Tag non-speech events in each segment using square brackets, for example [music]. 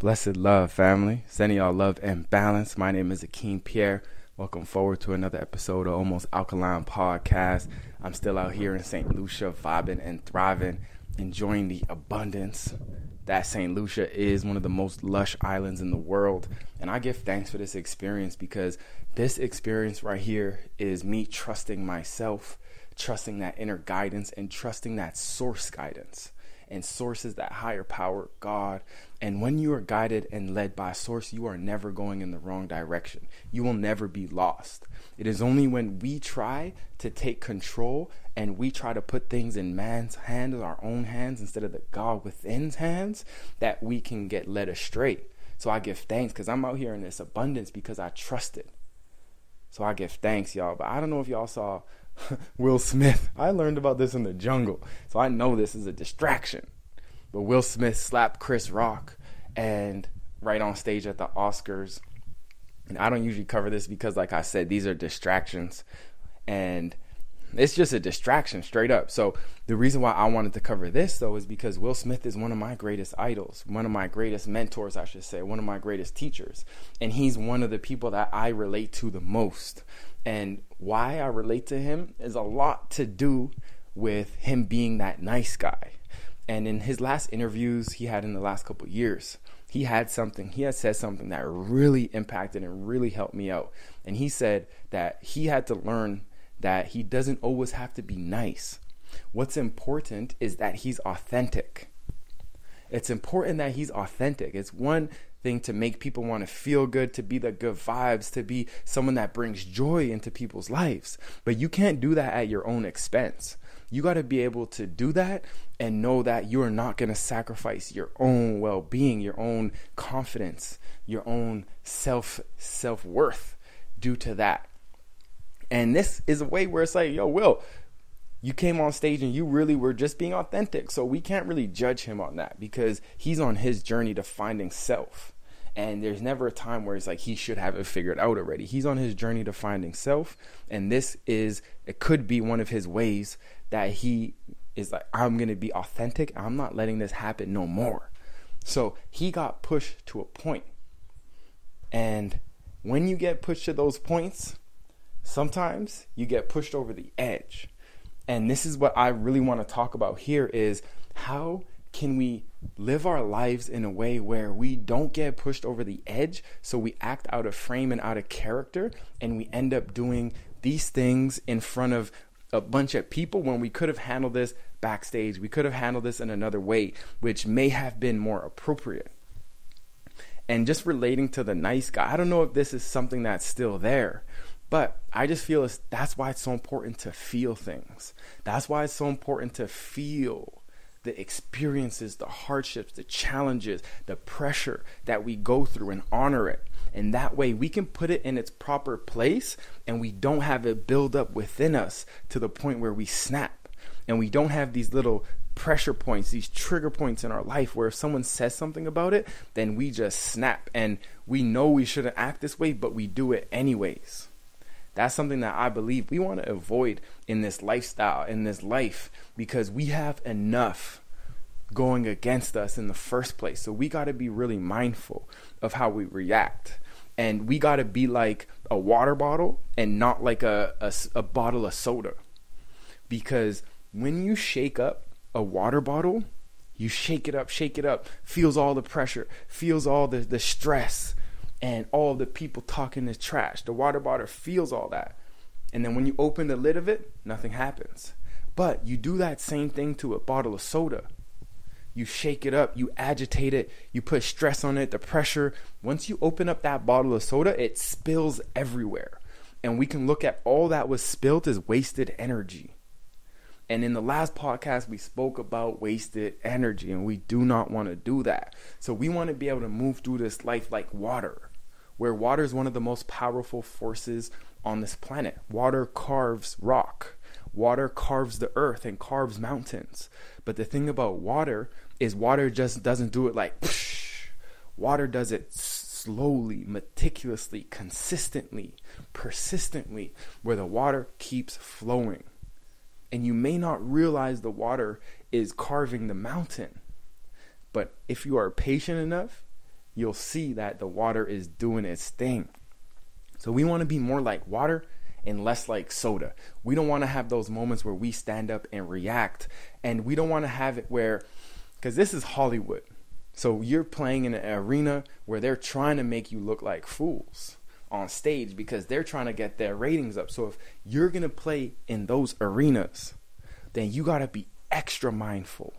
Blessed love, family. Sending y'all love and balance. My name is Akeem Pierre. Welcome forward to another episode of Almost Alkaline Podcast. I'm still out here in St. Lucia, vibing and thriving, enjoying the abundance that St. Lucia is one of the most lush islands in the world. And I give thanks for this experience because this experience right here is me trusting myself, trusting that inner guidance, and trusting that source guidance and sources that higher power, God. And when you are guided and led by a source, you are never going in the wrong direction. You will never be lost. It is only when we try to take control and we try to put things in man's hands, our own hands, instead of the God within's hands, that we can get led astray. So I give thanks because I'm out here in this abundance because I trusted. So I give thanks, y'all. But I don't know if y'all saw [laughs] Will Smith. I learned about this in the jungle, so I know this is a distraction. But Will Smith slapped Chris Rock and right on stage at the Oscars. And I don't usually cover this because, like I said, these are distractions. And it's just a distraction straight up. So the reason why I wanted to cover this though is because Will Smith is one of my greatest idols, one of my greatest mentors, I should say, one of my greatest teachers. And he's one of the people that I relate to the most. And why I relate to him is a lot to do with him being that nice guy. And in his last interviews he had in the last couple years, he had something, he had said something that really impacted and really helped me out. And he said that he had to learn that he doesn't always have to be nice. What's important is that he's authentic. It's important that he's authentic. It's one thing to make people want to feel good, to be the good vibes, to be someone that brings joy into people's lives. But you can't do that at your own expense. You got to be able to do that and know that you are not going to sacrifice your own well-being, your own confidence, your own self self-worth due to that. And this is a way where it's like, yo, Will, you came on stage and you really were just being authentic. So we can't really judge him on that because he's on his journey to finding self. And there's never a time where it's like he should have it figured out already. He's on his journey to finding self. And this is, it could be one of his ways that he is like, I'm going to be authentic. I'm not letting this happen no more. So he got pushed to a point. And when you get pushed to those points, sometimes you get pushed over the edge. And this is what I really want to talk about here is how can we live our lives in a way where we don't get pushed over the edge so we act out of frame and out of character and we end up doing these things in front of a bunch of people when we could have handled this backstage we could have handled this in another way which may have been more appropriate. And just relating to the nice guy i don't know if this is something that's still there but I just feel it's, that's why it's so important to feel things. That's why it's so important to feel the experiences, the hardships, the challenges, the pressure that we go through and honor it. And that way we can put it in its proper place and we don't have it build up within us to the point where we snap. And we don't have these little pressure points, these trigger points in our life where if someone says something about it, then we just snap and we know we shouldn't act this way, but we do it anyways. That's something that I believe we want to avoid in this lifestyle, in this life, because we have enough going against us in the first place. So we got to be really mindful of how we react. And we got to be like a water bottle and not like a, a, a, bottle of soda. Because when you shake up a water bottle, you shake it up, shake it up, feels all the pressure, feels all the, the stress, and all the people talking is trash. The water bottle feels all that. And then when you open the lid of it, nothing happens. But you do that same thing to a bottle of soda. You shake it up, you agitate it, you put stress on it, the pressure. Once you open up that bottle of soda, it spills everywhere. And we can look at all that was spilled as wasted energy. And in the last podcast, we spoke about wasted energy, and we do not want to do that. So we want to be able to move through this life like water where water is one of the most powerful forces on this planet. Water carves rock, water carves the earth and carves mountains. But the thing about water is, water just doesn't do it like psh. water does it slowly, meticulously, consistently, persistently, where the water keeps flowing. And you may not realize the water is carving the mountain. But if you are patient enough, you'll see that the water is doing its thing. So we want to be more like water and less like soda. We don't want to have those moments where we stand up and react. And we don't want to have it where, because this is Hollywood. So you're playing in an arena where they're trying to make you look like fools on stage because they're trying to get their ratings up. So if you're going to play in those arenas, then you got to be extra mindful.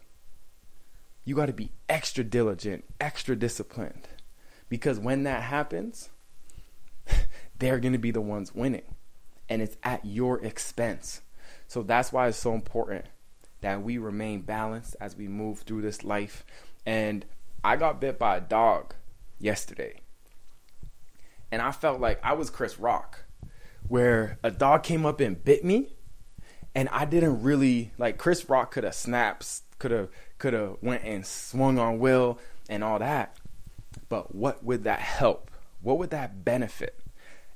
You got to be extra diligent, extra disciplined. Because when that happens, [laughs] they're going to be the ones winning. And it's at your expense. So that's why it's so important that we remain balanced as we move through this life. And I got bit by a dog yesterday. And I felt like I was Chris Rock, where a dog came up and bit me. And I didn't really like Chris Rock could have snaps, could have could have went and swung on Will and all that. But what would that help? What would that benefit?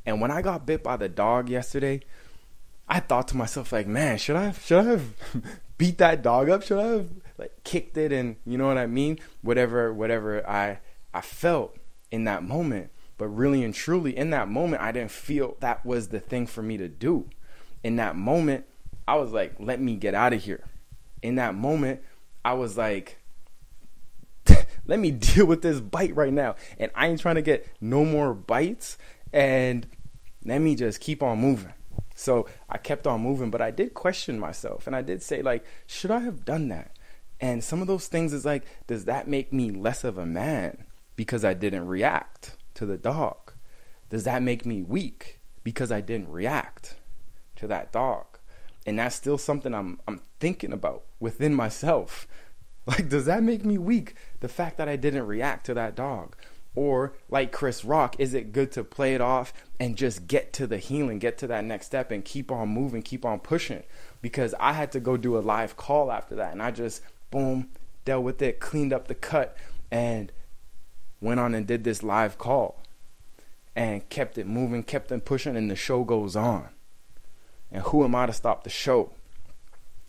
And when I got bit by the dog yesterday, I thought to myself like, man, should I should I have [laughs] beat that dog up? Should I have like kicked it and you know what I mean? Whatever whatever I I felt in that moment. But really and truly in that moment I didn't feel that was the thing for me to do. In that moment, I was like, let me get out of here. In that moment, I was like [laughs] let me [laughs] deal with this bite right now. And I ain't trying to get no more bites. And let me just keep on moving. So I kept on moving, but I did question myself and I did say, like, should I have done that? And some of those things is like, does that make me less of a man because I didn't react to the dog? Does that make me weak because I didn't react to that dog? And that's still something I'm I'm thinking about within myself. [laughs] Like, does that make me weak? The fact that I didn't react to that dog. Or, like Chris Rock, is it good to play it off and just get to the healing, get to that next step, and keep on moving, keep on pushing? Because I had to go do a live call after that, and I just, boom, dealt with it, cleaned up the cut, and went on and did this live call and kept it moving, kept it pushing, and the show goes on. And who am I to stop the show?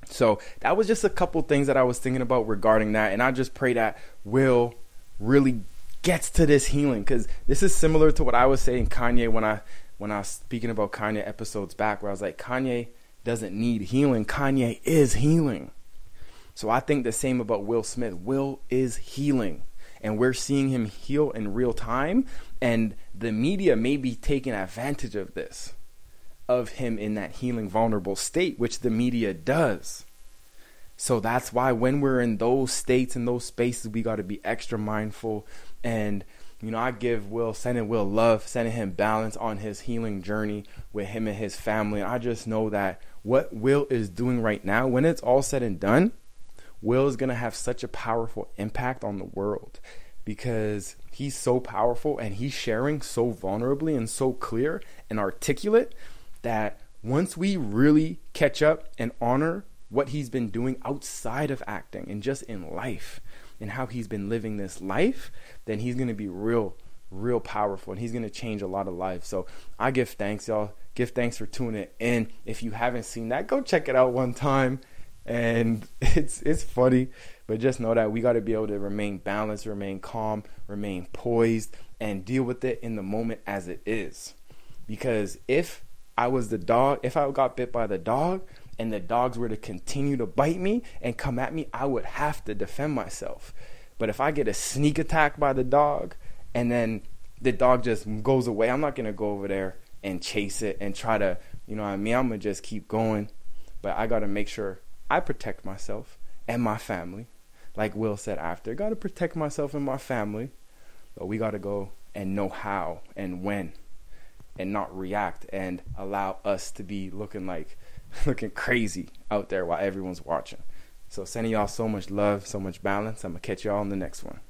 So that was just a couple things that I was thinking about regarding that. And I just pray that Will really gets to this healing. Because this is similar to what I was saying Kanye when I when I was speaking about Kanye episodes back where I was like Kanye doesn't need healing. Kanye is healing. So I think the same about Will Smith. Will is healing. And we're seeing him heal in real time. And the media may be taking advantage of this of him in that healing vulnerable state which the media does so that's why when we're in those states and those spaces, we got to be extra mindful. And, you know, I give Will, sending Will love, sending him balance on his healing journey with him and his family. I just know that what Will is doing right now, when it's all said and done, Will is going to have such a powerful impact on the world because he's so powerful and he's sharing so vulnerably and so clear and articulate that once we really catch up and honor what he's been doing outside of acting and just in life and how he's been living this life, then he's going to be real, real powerful and he's going to change a lot of lives. So I give thanks, y'all. Give thanks for tuning in. If you haven't seen that, go check it out one time. And [laughs] it's it's funny, but just know that we got to be able to remain balanced, remain calm, remain poised, and deal with it in the moment as it is. Because if I was the dog, if I got bit by the dog, and the dogs were to continue to bite me and come at me, I would have to defend myself. But if I get a sneak attack by the dog and then the dog just goes away, I'm not going to go over there and chase it and try to, you know what I mean? I'm going to just keep going. But I got to make sure I protect myself and my family. Like Will said after, got to protect myself and my family. But we got to go and know how and when and not react and allow us to be looking like [laughs] looking crazy out there while everyone's watching. So sending y'all so much love, so much balance. I'm gonna catch y'all on the next one.